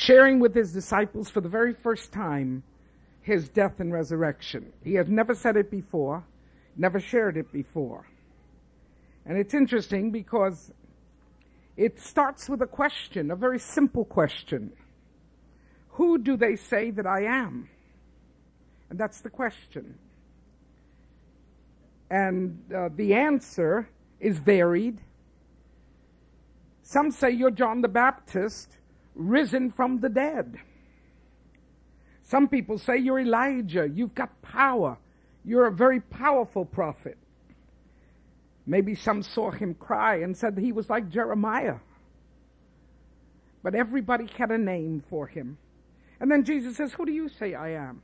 sharing with his disciples for the very first time his death and resurrection. He had never said it before, never shared it before. And it's interesting because it starts with a question, a very simple question. Who do they say that I am? And that's the question. And uh, the answer is varied. Some say you're John the Baptist, risen from the dead. Some people say you're Elijah, you've got power, you're a very powerful prophet. Maybe some saw him cry and said he was like Jeremiah. But everybody had a name for him. And then Jesus says, Who do you say I am?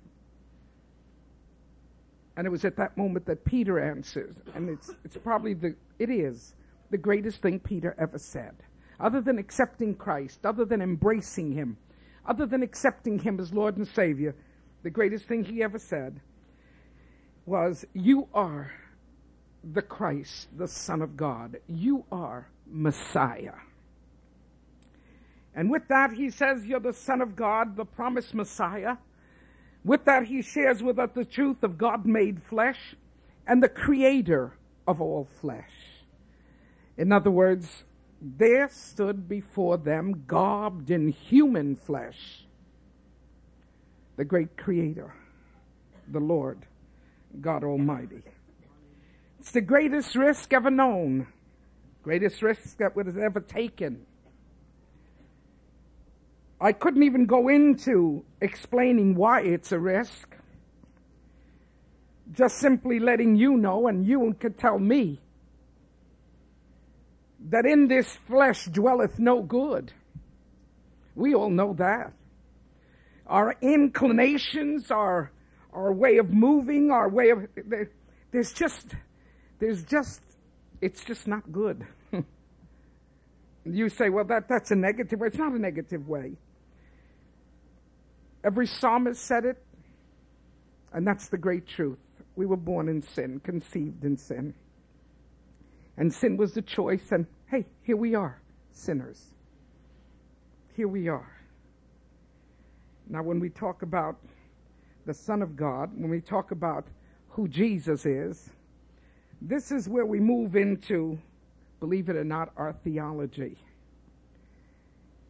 And it was at that moment that Peter answers. And it's, it's probably the, it is the greatest thing Peter ever said. Other than accepting Christ, other than embracing Him, other than accepting Him as Lord and Savior, the greatest thing he ever said was, You are the Christ, the Son of God. You are Messiah. And with that, he says, You're the Son of God, the promised Messiah. With that, he shares with us the truth of God made flesh and the creator of all flesh. In other words, there stood before them, garbed in human flesh, the great creator, the Lord God Almighty. It's the greatest risk ever known, greatest risk that was ever taken. I couldn't even go into explaining why it's a risk. Just simply letting you know, and you could tell me, that in this flesh dwelleth no good. We all know that. Our inclinations, our, our way of moving, our way of, there's just, there's just, it's just not good. you say, well, that, that's a negative way. It's not a negative way. Every psalmist said it, and that's the great truth. We were born in sin, conceived in sin. And sin was the choice, and hey, here we are, sinners. Here we are. Now, when we talk about the Son of God, when we talk about who Jesus is, this is where we move into, believe it or not, our theology.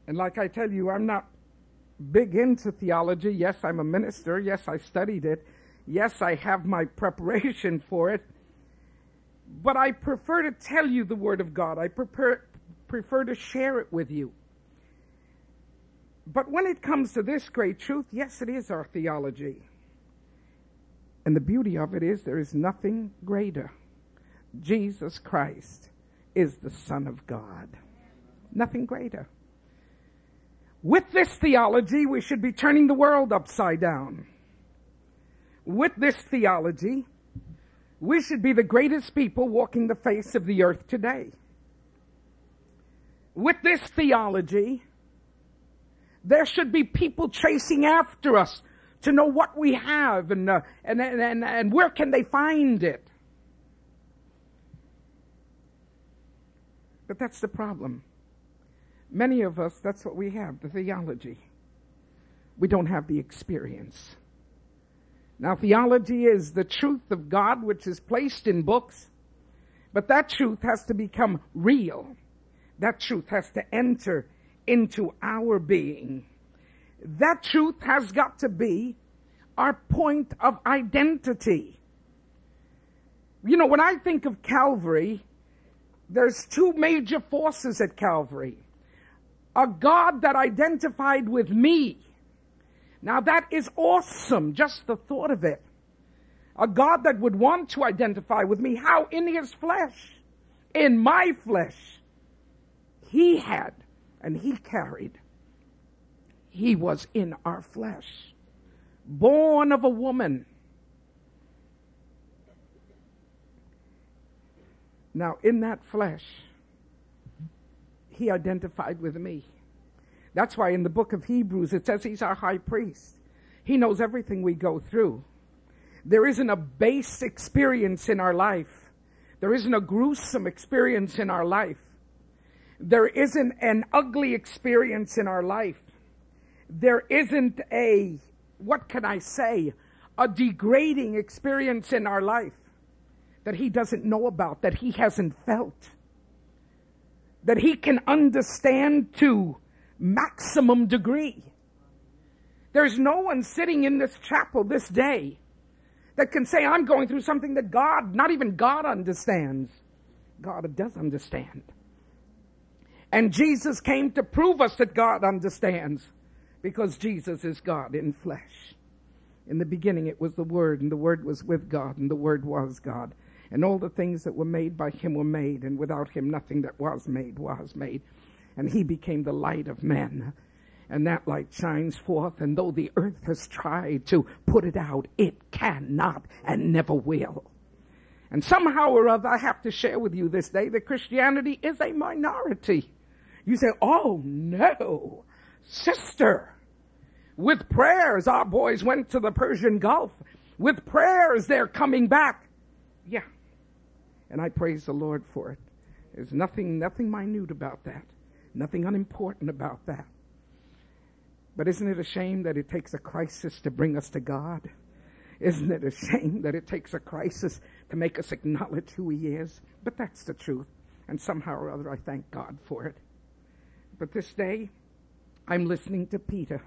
And like I tell you, I'm not big into theology. Yes, I'm a minister. Yes, I studied it. Yes, I have my preparation for it. But I prefer to tell you the Word of God. I prefer, prefer to share it with you. But when it comes to this great truth, yes, it is our theology. And the beauty of it is there is nothing greater. Jesus Christ is the Son of God. Nothing greater. With this theology, we should be turning the world upside down. With this theology, we should be the greatest people walking the face of the earth today. With this theology, there should be people chasing after us to know what we have and, uh, and, and, and where can they find it. But that's the problem. Many of us, that's what we have the theology. We don't have the experience. Now, theology is the truth of God which is placed in books, but that truth has to become real. That truth has to enter into our being. That truth has got to be our point of identity. You know, when I think of Calvary, there's two major forces at Calvary a God that identified with me. Now that is awesome, just the thought of it. A God that would want to identify with me. How? In his flesh. In my flesh. He had and he carried. He was in our flesh. Born of a woman. Now, in that flesh, he identified with me. That's why in the book of Hebrews it says he's our high priest. He knows everything we go through. There isn't a base experience in our life. There isn't a gruesome experience in our life. There isn't an ugly experience in our life there isn't a, what can I say, a degrading experience in our life that he doesn't know about, that he hasn't felt, that he can understand to maximum degree. There's no one sitting in this chapel this day that can say, I'm going through something that God, not even God understands. God does understand. And Jesus came to prove us that God understands because Jesus is God in flesh. In the beginning, it was the Word, and the Word was with God, and the Word was God. And all the things that were made by Him were made, and without Him, nothing that was made was made. And He became the light of men. And that light shines forth, and though the earth has tried to put it out, it cannot and never will. And somehow or other, I have to share with you this day that Christianity is a minority. You say, oh no, sister. With prayers, our boys went to the Persian Gulf. With prayers, they're coming back. Yeah. And I praise the Lord for it. There's nothing, nothing minute about that. Nothing unimportant about that. But isn't it a shame that it takes a crisis to bring us to God? Isn't it a shame that it takes a crisis to make us acknowledge who He is? But that's the truth. And somehow or other, I thank God for it. But this day, I'm listening to Peter.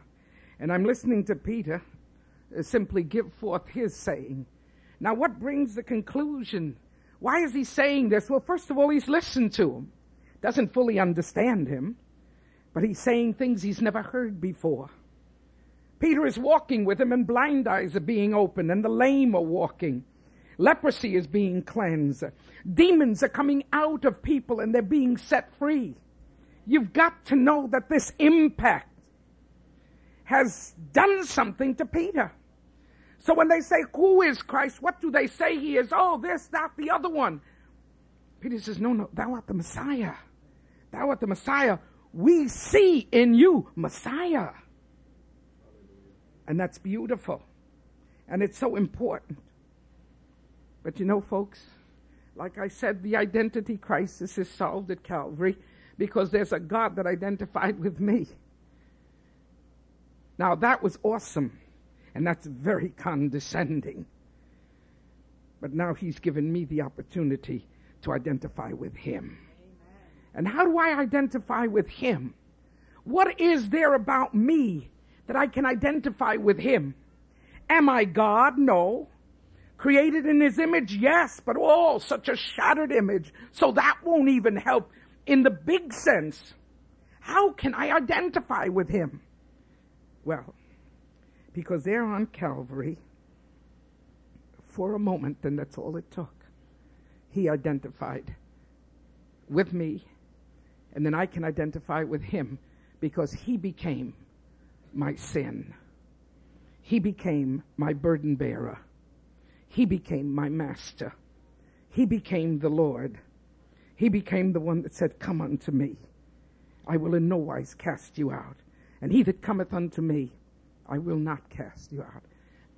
And I'm listening to Peter uh, simply give forth his saying. Now, what brings the conclusion? Why is he saying this? Well, first of all, he's listened to him, doesn't fully understand him, but he's saying things he's never heard before. Peter is walking with him, and blind eyes are being opened, and the lame are walking. Leprosy is being cleansed. Demons are coming out of people, and they're being set free. You've got to know that this impact has done something to Peter. So when they say, Who is Christ? What do they say he is? Oh, this, that, the other one. Peter says, No, no, thou art the Messiah. Thou art the Messiah. We see in you Messiah. And that's beautiful. And it's so important. But you know, folks, like I said, the identity crisis is solved at Calvary because there's a God that identified with me. Now that was awesome, and that's very condescending. But now he's given me the opportunity to identify with him. And how do I identify with him? What is there about me that I can identify with him? Am I God? No. Created in his image? Yes, but oh, such a shattered image. So that won't even help in the big sense, how can I identify with him? Well, because there on Calvary, for a moment, and that's all it took, he identified with me, and then I can identify with him because he became my sin. He became my burden bearer. He became my master. He became the Lord. He became the one that said, Come unto me. I will in no wise cast you out. And he that cometh unto me, I will not cast you out.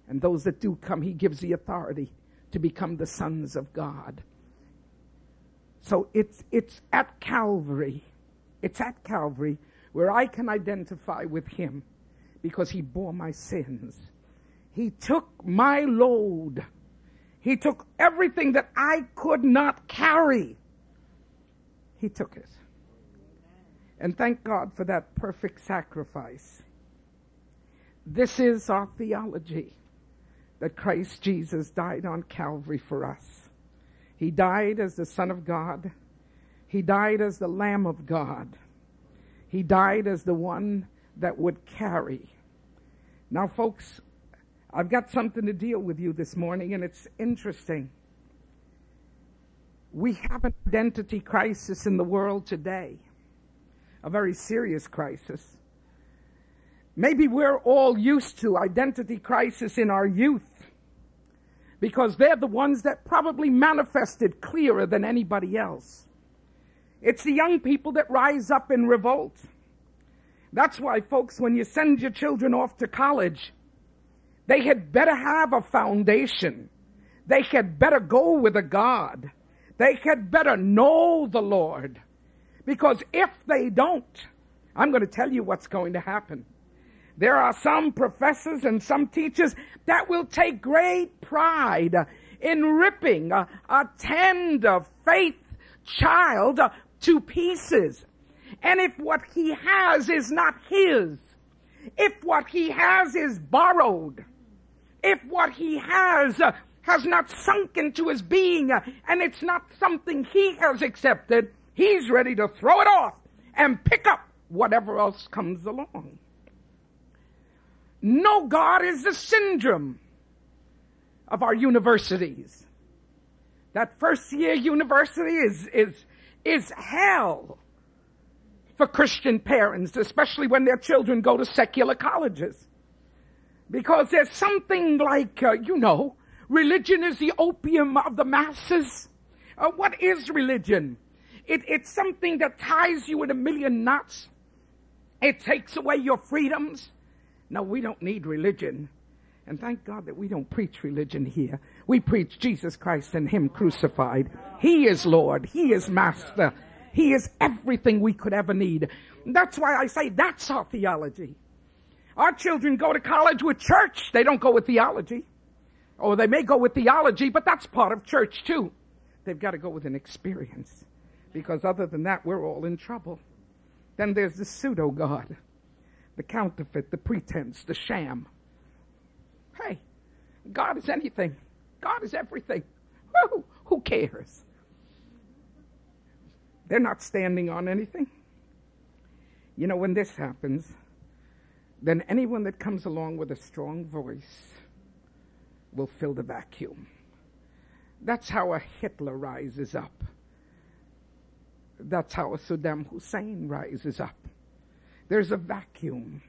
And those that do come, he gives the authority to become the sons of God. So it's, it's at Calvary. It's at Calvary where I can identify with him because he bore my sins. He took my load. He took everything that I could not carry. He took it. And thank God for that perfect sacrifice. This is our theology that Christ Jesus died on Calvary for us. He died as the Son of God. He died as the Lamb of God. He died as the one that would carry. Now, folks, I've got something to deal with you this morning, and it's interesting we have an identity crisis in the world today, a very serious crisis. Maybe we're all used to identity crisis in our youth because they're the ones that probably manifested clearer than anybody else. It's the young people that rise up in revolt. That's why, folks, when you send your children off to college, they had better have a foundation. They had better go with a God they had better know the Lord. Because if they don't, I'm going to tell you what's going to happen. There are some professors and some teachers that will take great pride in ripping a, a tender faith child to pieces. And if what he has is not his, if what he has is borrowed, if what he has uh, has not sunk into his being uh, and it's not something he has accepted, he's ready to throw it off and pick up whatever else comes along. No God is the syndrome of our universities. That first year university is, is, is hell for Christian parents, especially when their children go to secular colleges. Because there's something like, uh, you know, religion is the opium of the masses. Uh, what is religion? It, it's something that ties you in a million knots. It takes away your freedoms. No, we don't need religion. And thank God that we don't preach religion here. We preach Jesus Christ and Him crucified. He is Lord. He is Master. He is everything we could ever need. That's why I say that's our theology. Our children go to college with church. They don't go with theology. Or they may go with theology, but that's part of church too. They've got to go with an experience. Because other than that, we're all in trouble. Then there's the pseudo God, the counterfeit, the pretense, the sham. Hey, God is anything. God is everything. Who, who cares? They're not standing on anything. You know, when this happens, then anyone that comes along with a strong voice will fill the vacuum. That's how a Hitler rises up. That's how a Saddam Hussein rises up. There's a vacuum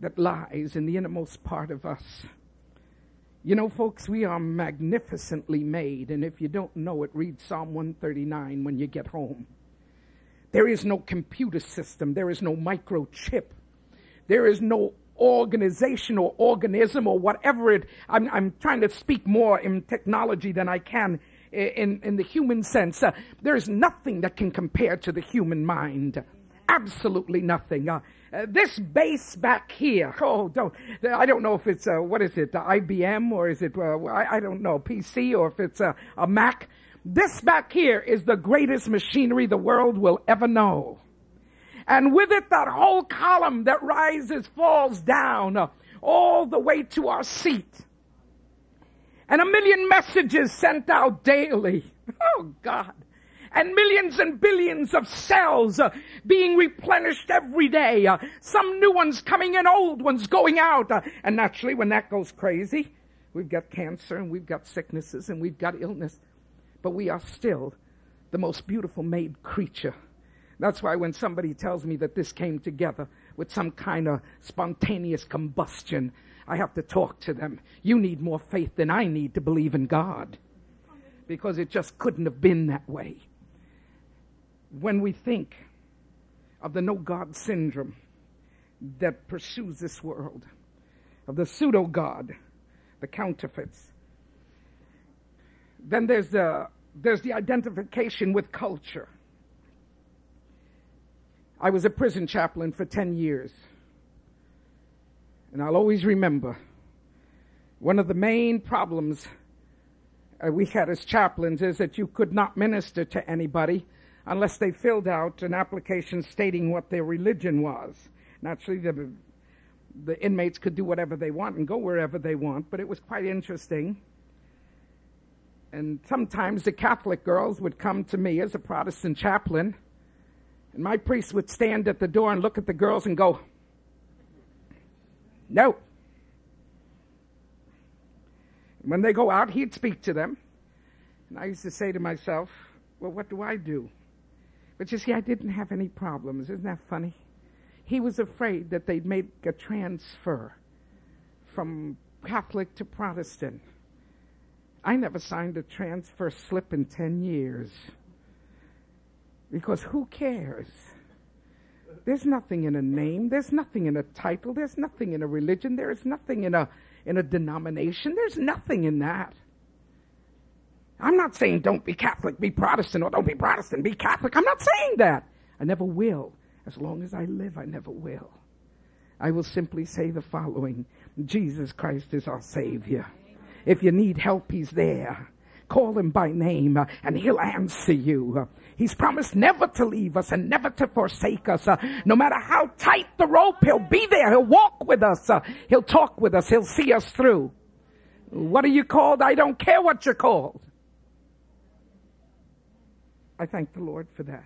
that lies in the innermost part of us. You know, folks, we are magnificently made, and if you don't know it, read Psalm 139 when you get home. There is no computer system, there is no microchip, there is no organization or organism or whatever it. I'm, I'm trying to speak more in technology than I can in, in the human sense. Uh, there is nothing that can compare to the human mind. Absolutely nothing. Uh, uh, this base back here, oh, don't, I don't know if it's, uh, what is it, IBM or is it, uh, I, I, don't know, PC or if it's a, Mac. This back here is the greatest machinery the world will ever know. And with it, that whole column that rises, falls down uh, all the way to our seat. And a million messages sent out daily. Oh God and millions and billions of cells uh, being replenished every day. Uh, some new ones coming in, old ones going out. Uh, and naturally, when that goes crazy, we've got cancer and we've got sicknesses and we've got illness. But we are still the most beautiful made creature. That's why when somebody tells me that this came together with some kind of spontaneous combustion, I have to talk to them. You need more faith than I need to believe in God. Because it just couldn't have been that way when we think of the no God syndrome that pursues this world, of the pseudo God, the counterfeits, then there's the, there's the identification with culture. I was a prison chaplain for 10 years. And I'll always remember one of the main problems uh, we had as chaplains is that you could not minister to anybody unless they filled out an application stating what their religion was. Naturally, the, the inmates could do whatever they want and go wherever they want, but it was quite interesting. And sometimes the Catholic girls would come to me as a Protestant chaplain, and my priest would stand at the door and look at the girls and go, No. When they go out, he'd speak to them. And I used to say to myself, Well, what do I do? But you see, I didn't have any problems. Isn't that funny? He was afraid that they'd make a transfer from Catholic to Protestant. I never signed a transfer slip in 10 years. Because who cares? There's nothing in a name. There's nothing in a title. There's nothing in a religion. There is nothing in a, in a denomination. There's nothing in that. I'm not saying don't be Catholic, be Protestant, or don't be Protestant, be Catholic. I'm not saying that. I never will. As long as I live, I never will. I will simply say the following Jesus Christ is our Savior. If you need help, He's there. Call Him by name uh, and He'll answer you. He's promised never to leave us and never to forsake us. Uh, no matter how tight the rope, He'll be there. He'll walk with us. Uh, he'll talk with us. He'll see us through. What are you called? I don't care what you're called. I thank the Lord for that.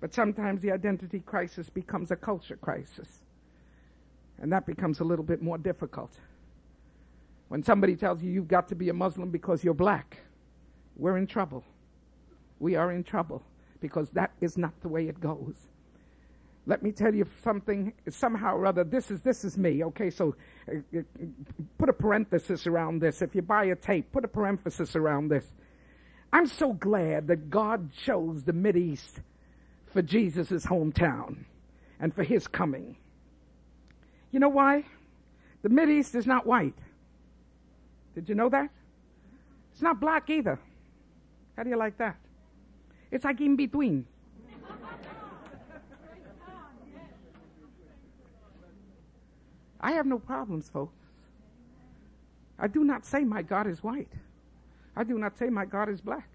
But sometimes the identity crisis becomes a culture crisis. And that becomes a little bit more difficult. When somebody tells you you've got to be a Muslim because you're black, we're in trouble. We are in trouble because that is not the way it goes. Let me tell you something. Somehow or other, this is this is me. Okay, so uh, uh put a parenthesis around this. If you buy a tape, put a parenthesis around this. I'm so glad that God chose the Mid East for Jesus' hometown and for his coming. You know why? The Mid East is not white. Did you know that? It's not black either. How do you like that? It's like in between. I have no problems, folks. I do not say my God is white. I do not say my God is black.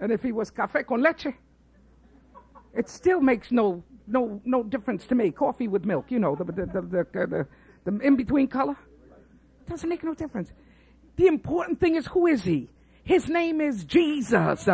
And if he was café con leche, it still makes no no no difference to me. Coffee with milk, you know, the the, the, the in between color doesn't make no difference. The important thing is who is he? His name is Jesus.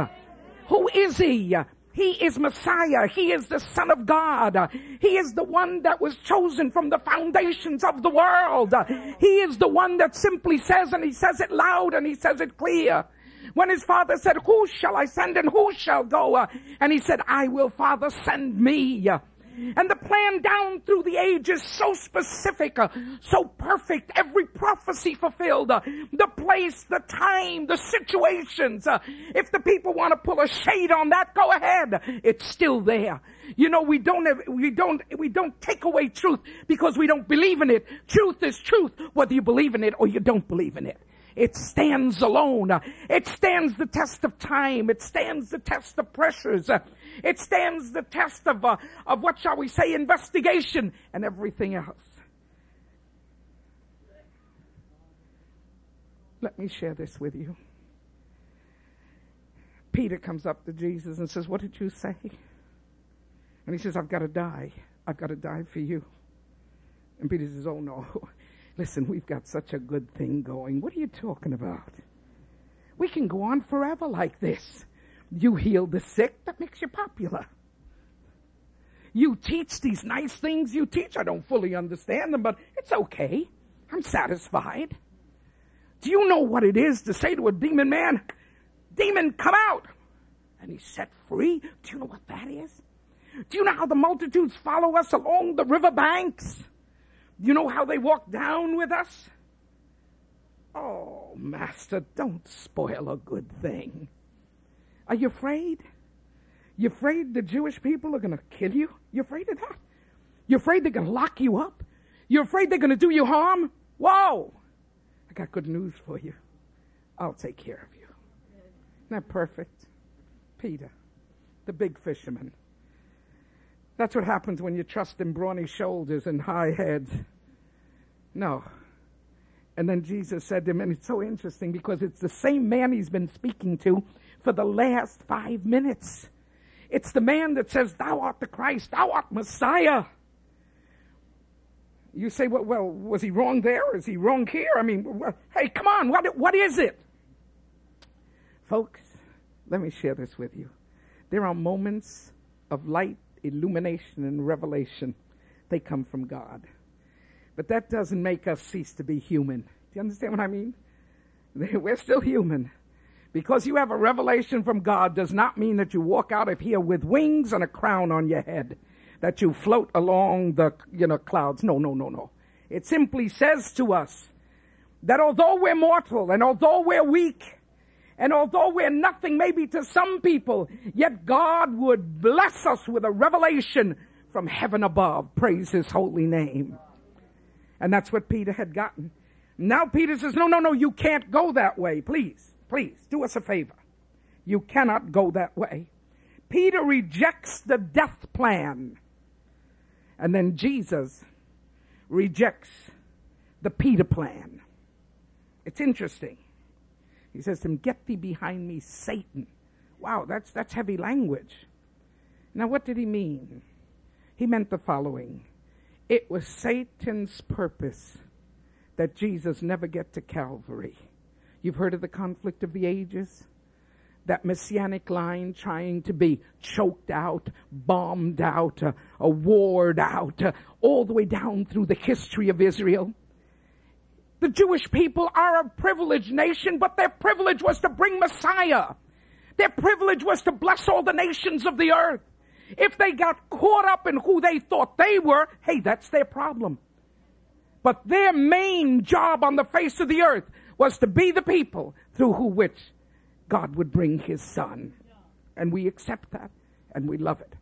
Who is he? He is Messiah. He is the Son of God. He is the one that was chosen from the foundations of the world. He is the one that simply says, and he says it loud and he says it clear. When his father said, who shall I send and who shall go? And he said, I will, Father, send me. And the plan down through the ages so specific, uh, so perfect, every prophecy fulfilled, uh, the place, the time, the situations. Uh, if the people want to pull a shade on that, go ahead. It's still there. You know, we don't have, we don't, we don't take away truth because we don't believe in it. Truth is truth, whether you believe in it or you don't believe in it. It stands alone. It stands the test of time. It stands the test of pressures. It stands the test of, uh, of what shall we say, investigation and everything else. Let me share this with you. Peter comes up to Jesus and says, What did you say? And he says, I've got to die. I've got to die for you. And Peter says, Oh no. Listen, we've got such a good thing going. What are you talking about? We can go on forever like this. You heal the sick, that makes you popular. You teach these nice things you teach. I don't fully understand them, but it's okay. I'm satisfied. Do you know what it is to say to a demon man, Demon, come out! And he's set free? Do you know what that is? Do you know how the multitudes follow us along the river banks? Do you know how they walk down with us? Oh, Master, don't spoil a good thing. Are you afraid? You afraid the Jewish people are going to kill you? You afraid of that? You afraid they're going to lock you up? You afraid they're going to do you harm? Whoa! I got good news for you. I'll take care of you. Isn't that perfect? Peter, the big fisherman. That's what happens when you trust in brawny shoulders and high heads. No. And then Jesus said to him, and it's so interesting because it's the same man he's been speaking to for the last five minutes. It's the man that says, Thou art the Christ, thou art Messiah. You say, well, well, was he wrong there? Is he wrong here? I mean, well, hey, come on, what, what is it? Folks, let me share this with you. There are moments of light, illumination, and revelation. They come from God. But that doesn't make us cease to be human. Do you understand what I mean? We're still human. Because you have a revelation from God does not mean that you walk out of here with wings and a crown on your head, that you float along the, you know, clouds. No, no, no, no. It simply says to us that although we're mortal and although we're weak, and although we're nothing maybe to some people, yet God would bless us with a revelation from heaven above. Praise his holy name. And that's what Peter had gotten. Now Peter says, no, no, no, you can't go that way, please. Please, do us a favor. You cannot go that way. Peter rejects the death plan. And then Jesus rejects the Peter plan. It's interesting. He says to him, Get thee behind me, Satan. Wow, that's, that's heavy language. Now, what did he mean? He meant the following it was Satan's purpose that Jesus never get to Calvary. You've heard of the conflict of the ages? That messianic line trying to be choked out, bombed out, uh, uh, warred out, uh, all the way down through the history of Israel. The Jewish people are a privileged nation, but their privilege was to bring Messiah. Their privilege was to bless all the nations of the earth. If they got caught up in who they thought they were, hey, that's their problem. But their main job on the face of the earth was to be the people through who which God would bring his son. And we accept that and we love it.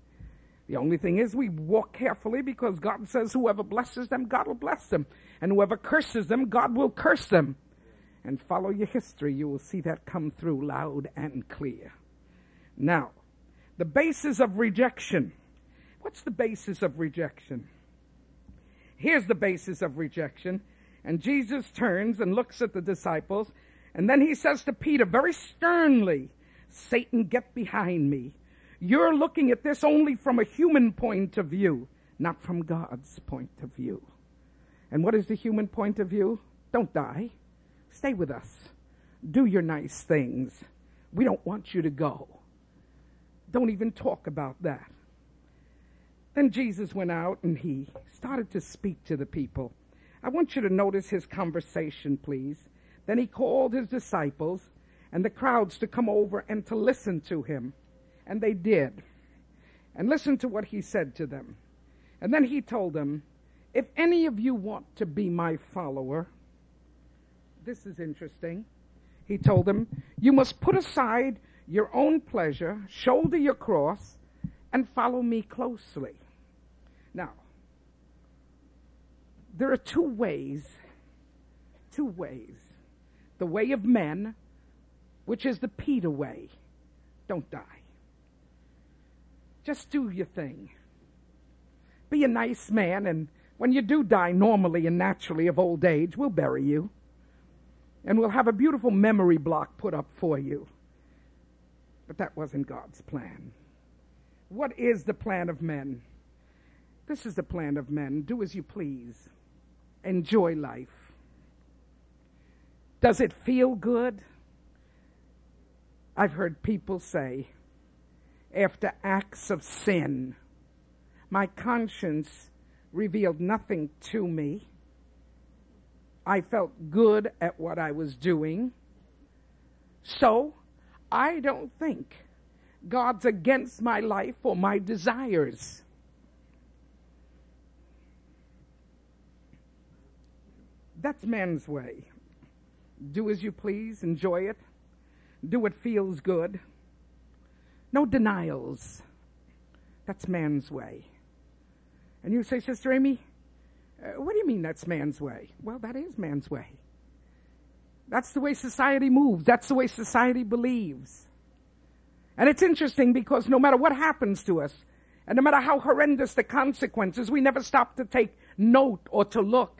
The only thing is we walk carefully because God says whoever blesses them, God will bless them. And whoever curses them, God will curse them. And follow your history, you will see that come through loud and clear. Now, the basis of rejection. What's the basis of rejection? Here's the basis of rejection. And Jesus turns and looks at the disciples, and then he says to Peter very sternly, Satan, get behind me. You're looking at this only from a human point of view, not from God's point of view. And what is the human point of view? Don't die. Stay with us. Do your nice things. We don't want you to go. Don't even talk about that. Then Jesus went out and he started to speak to the people. I want you to notice his conversation, please. Then he called his disciples and the crowds to come over and to listen to him. And they did. And listen to what he said to them. And then he told them, If any of you want to be my follower, this is interesting. He told them, You must put aside your own pleasure, shoulder your cross, and follow me closely. Now, there are two ways, two ways. The way of men, which is the Peter way. Don't die. Just do your thing. Be a nice man, and when you do die normally and naturally of old age, we'll bury you. And we'll have a beautiful memory block put up for you. But that wasn't God's plan. What is the plan of men? This is the plan of men. Do as you please. Enjoy life. Does it feel good? I've heard people say, after acts of sin, my conscience revealed nothing to me. I felt good at what I was doing. So I don't think God's against my life or my desires. That's man's way. Do as you please, enjoy it, do what feels good. No denials. That's man's way. And you say, Sister Amy, uh, what do you mean that's man's way? Well, that is man's way. That's the way society moves. That's the way society believes. And it's interesting because no matter what happens to us, and no matter how horrendous the consequences, we never stop to take note or to look.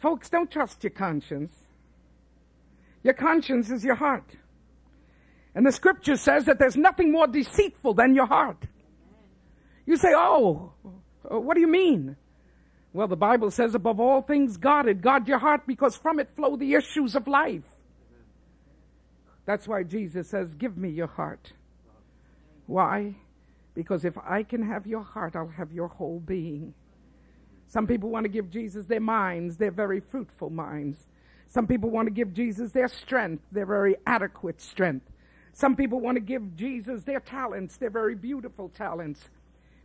Folks, don't trust your conscience. Your conscience is your heart. And the scripture says that there's nothing more deceitful than your heart. You say, oh, what do you mean? Well, the Bible says, above all things, guard it. Guard your heart because from it flow the issues of life. That's why Jesus says, Give me your heart. Why? Because if I can have your heart, I'll have your whole being. Some people want to give Jesus their minds, their very fruitful minds. Some people want to give Jesus their strength, their very adequate strength. Some people want to give Jesus their talents, their very beautiful talents.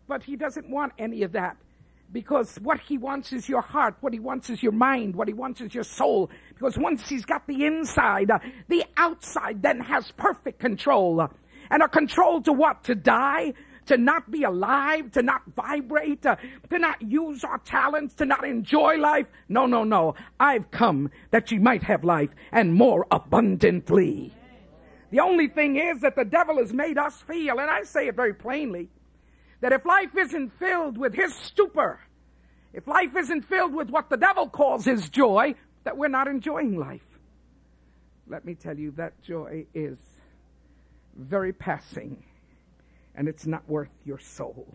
But he doesn't want any of that because what he wants is your heart, what he wants is your mind, what he wants is your soul. Because once he's got the inside, uh, the outside then has perfect control. and a control to what? To die? To not be alive? To not vibrate? Uh, to not use our talents? To not enjoy life? No, no, no. I've come that ye might have life and more abundantly. The only thing is that the devil has made us feel, and I say it very plainly, that if life isn't filled with his stupor, if life isn't filled with what the devil calls his joy, that we're not enjoying life. Let me tell you, that joy is very passing, and it's not worth your soul.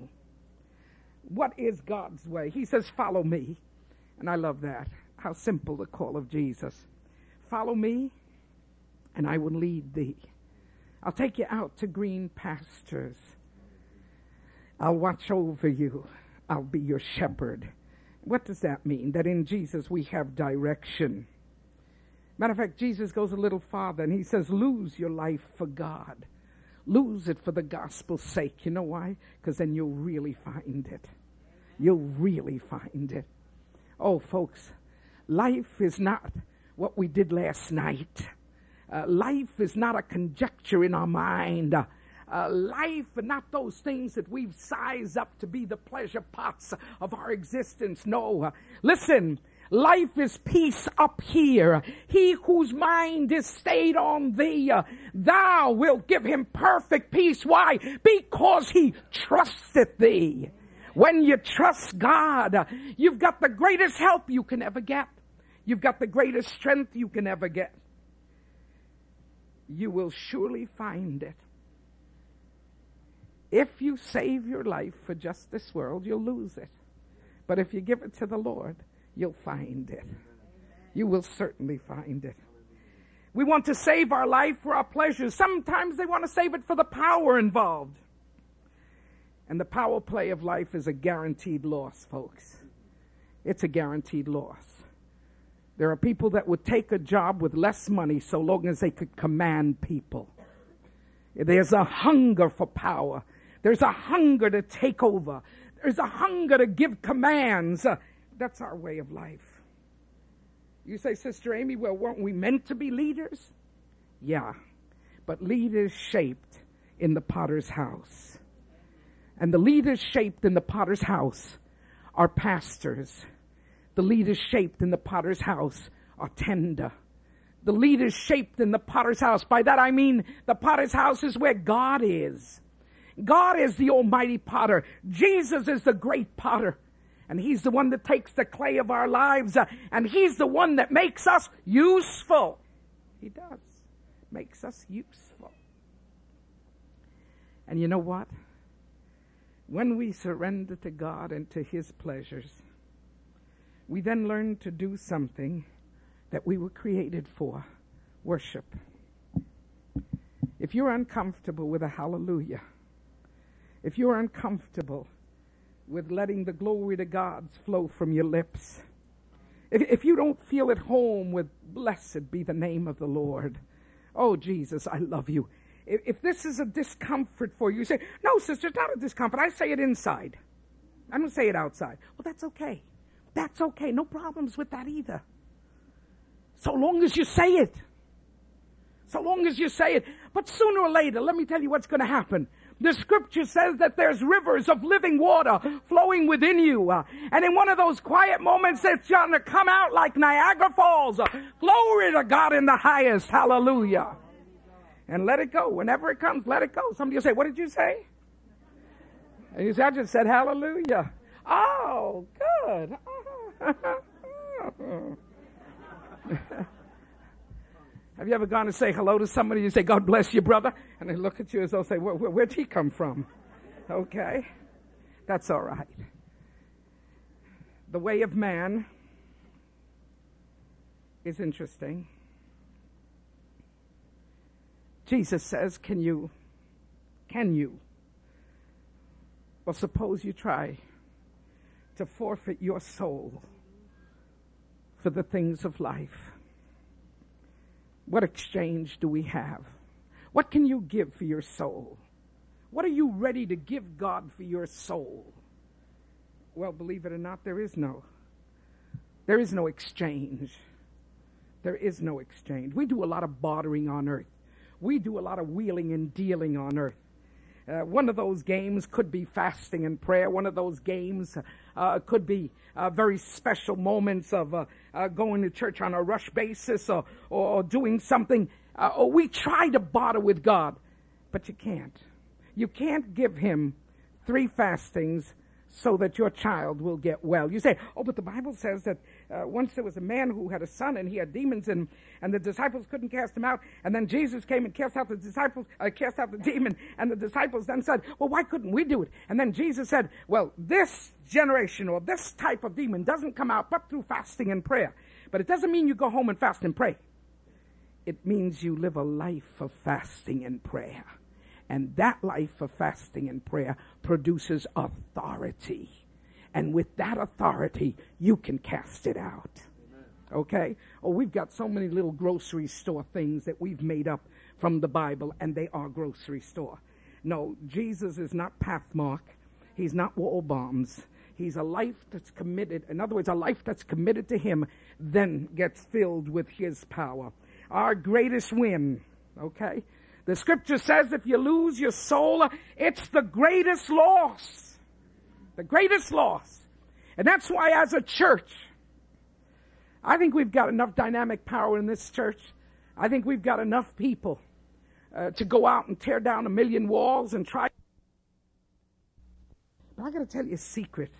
What is God's way? He says, Follow me. And I love that. How simple the call of Jesus. Follow me, and I will lead thee. I'll take you out to green pastures. I'll watch over you. I'll be your shepherd. What does that mean? That in Jesus we have direction. Matter of fact, Jesus goes a little farther and he says, Lose your life for God. Lose it for the gospel's sake. You know why? Because then you'll really find it. You'll really find it. Oh, folks, life is not what we did last night. Uh, life is not a conjecture in our mind. Uh, uh, life and not those things that we've sized up to be the pleasure pots of our existence. No. Uh, listen, life is peace up here. He whose mind is stayed on thee, thou wilt give him perfect peace. Why? Because he trusteth thee. When you trust God, you've got the greatest help you can ever get. You've got the greatest strength you can ever get you will surely find it. If you save your life for just this world, you'll lose it. But if you give it to the Lord, you'll find it. You will certainly find it. We want to save our life for our pleasures. Sometimes they want to save it for the power involved. And the power play of life is a guaranteed loss, folks. It's a guaranteed loss. There are people that would take a job with less money so long as they could command people. There's a hunger for power. There's a hunger to take over. There's a hunger to give commands. That's our way of life. You say, Sister Amy, well, weren't we meant to be leaders? Yeah, but leaders shaped in the potter's house. And the leaders shaped in the potter's house are pastors the leaders shaped in the potter's house are tender. The leaders shaped in the potter's house. By that I mean the potter's house is where God is. God is the almighty potter. Jesus is the great potter. And he's the one that takes the clay of our lives uh, and he's the one that makes us useful. He does. Makes us useful. And you know what? When we surrender to God and to his pleasures, we then learn to do something that we were created for worship. If you're uncomfortable with a hallelujah, if you're uncomfortable with letting the glory to God flow from your lips, if, if you don't feel at home with blessed be the name of the Lord, oh Jesus, I love you. If, if this is a discomfort for you, you say, no, sister, it's not a discomfort. I say it inside. I don't say it outside. Well, that's okay. That's okay. No problems with that either. So long as you say it. So long as you say it. But sooner or later, let me tell you what's going to happen. The scripture says that there's rivers of living water flowing within you. And in one of those quiet moments, it's going to come out like Niagara Falls. Glory to God in the highest. Hallelujah. And let it go. Whenever it comes, let it go. Somebody will say, What did you say? And you say, I just said hallelujah. Oh, good. Have you ever gone to say hello to somebody? You say, God bless you, brother. And they look at you as though say, where, where, Where'd he come from? Okay. That's all right. The way of man is interesting. Jesus says, Can you? Can you? Well, suppose you try to forfeit your soul for the things of life. What exchange do we have? What can you give for your soul? What are you ready to give God for your soul? Well, believe it or not, there is no. There is no exchange. There is no exchange. We do a lot of bartering on earth. We do a lot of wheeling and dealing on earth. Uh, one of those games could be fasting and prayer. One of those games uh, could be uh, very special moments of uh, uh, going to church on a rush basis or, or doing something. Uh, or we try to barter with God, but you can't. You can't give Him three fastings so that your child will get well. You say, oh, but the Bible says that uh, once there was a man who had a son and he had demons and, and the disciples couldn't cast him out. And then Jesus came and cast out the disciples, uh, cast out the demon. And the disciples then said, well, why couldn't we do it? And then Jesus said, well, this generation or this type of demon doesn't come out but through fasting and prayer. But it doesn't mean you go home and fast and pray. It means you live a life of fasting and prayer. And that life of fasting and prayer produces authority. And with that authority, you can cast it out. Okay? Oh, we've got so many little grocery store things that we've made up from the Bible, and they are grocery store. No, Jesus is not Pathmark. He's not Waldbaum's. He's a life that's committed. In other words, a life that's committed to Him then gets filled with His power. Our greatest win, okay, the scripture says if you lose your soul, it's the greatest loss. The greatest loss. And that's why as a church, I think we've got enough dynamic power in this church. I think we've got enough people uh, to go out and tear down a million walls and try. But I got to tell you a secret.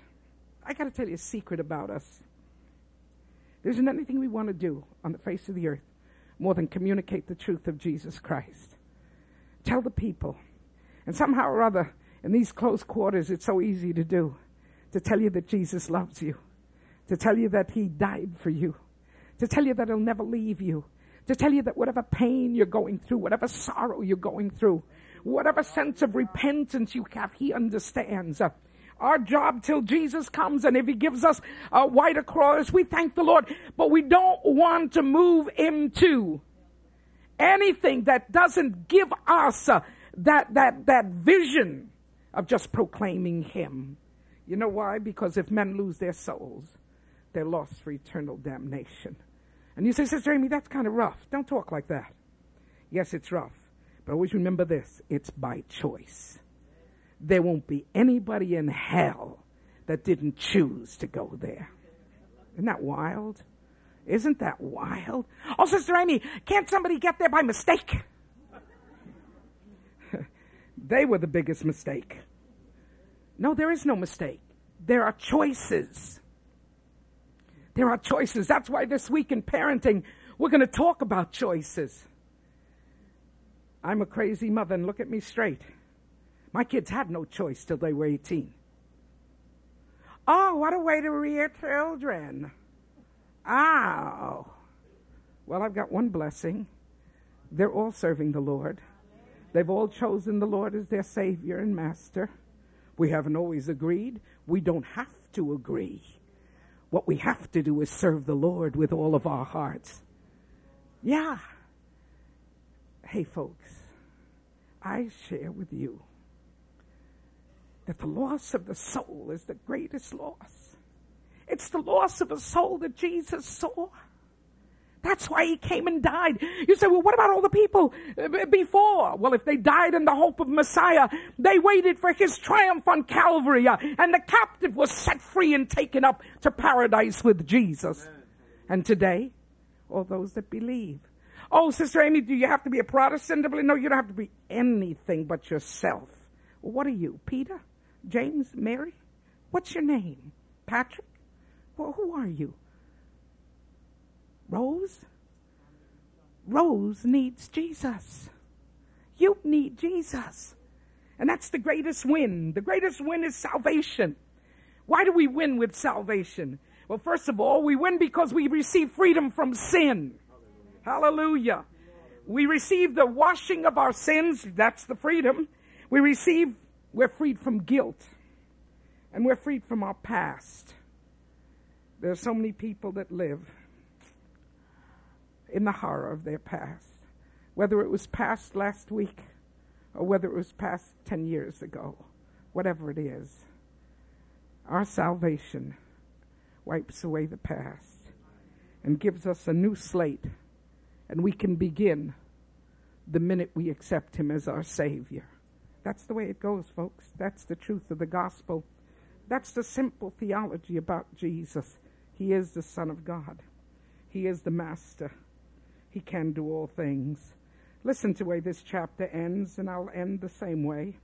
I got to tell you a secret about us. There isn't anything we want to do on the face of the earth more than communicate the truth of Jesus Christ. Tell the people. And somehow or other, in these close quarters, it's so easy to do. To tell you that Jesus loves you. To tell you that He died for you. To tell you that He'll never leave you. To tell you that whatever pain you're going through, whatever sorrow you're going through, whatever sense of repentance you have, He understands. Our job till Jesus comes, and if He gives us a white cross, we thank the Lord. But we don't want to move into anything that doesn't give us uh, that, that, that vision of just proclaiming Him. You know why? Because if men lose their souls, they're lost for eternal damnation. And you say, Sister Amy, that's kind of rough. Don't talk like that. Yes, it's rough. But always remember this it's by choice. There won't be anybody in hell that didn't choose to go there. Isn't that wild? Isn't that wild? Oh, Sister Amy, can't somebody get there by mistake? They were the biggest mistake. No, there is no mistake. There are choices. There are choices. That's why this week in parenting, we're going to talk about choices. I'm a crazy mother, and look at me straight. My kids had no choice till they were 18. Oh, what a way to rear children. Oh. Well, I've got one blessing. They're all serving the Lord. They've all chosen the Lord as their Savior and Master. We haven't always agreed. We don't have to agree. What we have to do is serve the Lord with all of our hearts. Yeah. Hey, folks, I share with you that the loss of the soul is the greatest loss. It's the loss of a soul that Jesus saw. That's why he came and died. You say, well, what about all the people uh, before? Well, if they died in the hope of Messiah, they waited for his triumph on Calvary, uh, and the captive was set free and taken up to paradise with Jesus. And today, all those that believe. Oh, Sister Amy, do you have to be a Protestant to believe? No, you don't have to be anything but yourself. Well, what are you? Peter? James? Mary? What's your name? Patrick? Well, who are you? Rose? Rose needs Jesus. You need Jesus. And that's the greatest win. The greatest win is salvation. Why do we win with salvation? Well, first of all, we win because we receive freedom from sin. Hallelujah. We receive the washing of our sins. That's the freedom. We receive, we're freed from guilt. And we're freed from our past. There are so many people that live in the horror of their past, whether it was past last week or whether it was past 10 years ago, whatever it is. Our salvation wipes away the past and gives us a new slate, and we can begin the minute we accept Him as our Savior. That's the way it goes, folks. That's the truth of the gospel. That's the simple theology about Jesus. He is the Son of God. He is the Master. He can do all things. Listen to the way this chapter ends, and I'll end the same way.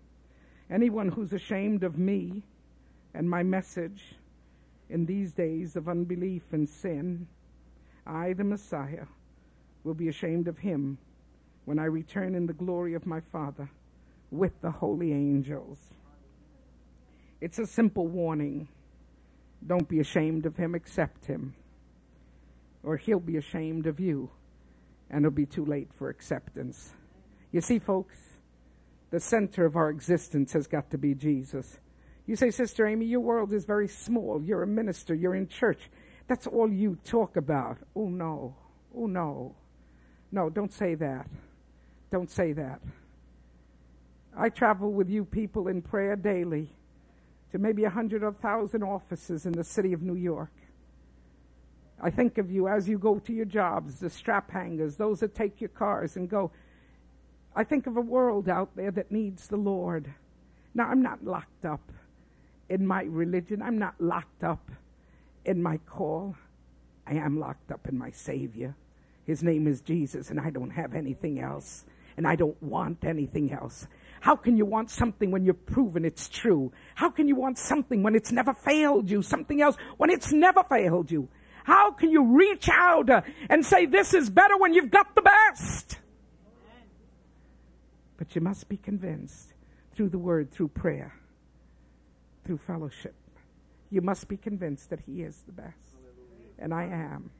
Anyone who's ashamed of me and my message in these days of unbelief and sin, I, the Messiah, will be ashamed of him when I return in the glory of my Father with the holy angels. It's a simple warning. Don't be ashamed of him, accept him. Or he'll be ashamed of you, and it'll be too late for acceptance. You see, folks, the center of our existence has got to be Jesus. You say, Sister Amy, your world is very small. You're a minister, you're in church. That's all you talk about. Oh, no. Oh, no. No, don't say that. Don't say that. I travel with you people in prayer daily to maybe a hundred or thousand offices in the city of New York. I think of you as you go to your jobs, the strap hangers, those that take your cars and go. I think of a world out there that needs the Lord. Now, I'm not locked up in my religion, I'm not locked up in my call. I am locked up in my Savior. His name is Jesus, and I don't have anything else, and I don't want anything else. How can you want something when you've proven it's true? How can you want something when it's never failed you? Something else when it's never failed you? How can you reach out uh, and say this is better when you've got the best? But you must be convinced through the word, through prayer, through fellowship. You must be convinced that He is the best. And I am.